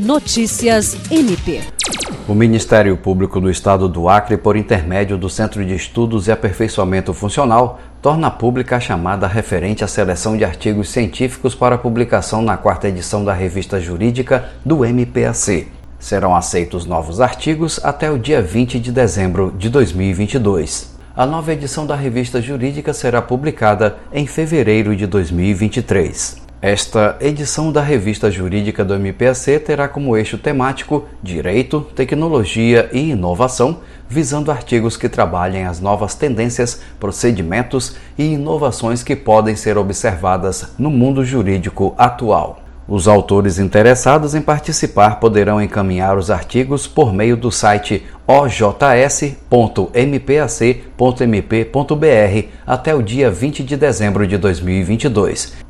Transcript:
Notícias MP. O Ministério Público do Estado do Acre, por intermédio do Centro de Estudos e Aperfeiçoamento Funcional, torna pública a chamada referente à seleção de artigos científicos para publicação na quarta edição da revista jurídica do MPAC. Serão aceitos novos artigos até o dia 20 de dezembro de 2022. A nova edição da revista jurídica será publicada em fevereiro de 2023. Esta edição da revista jurídica do MPAC terá como eixo temático Direito, Tecnologia e Inovação, visando artigos que trabalhem as novas tendências, procedimentos e inovações que podem ser observadas no mundo jurídico atual. Os autores interessados em participar poderão encaminhar os artigos por meio do site ojs.mpac.mp.br até o dia 20 de dezembro de 2022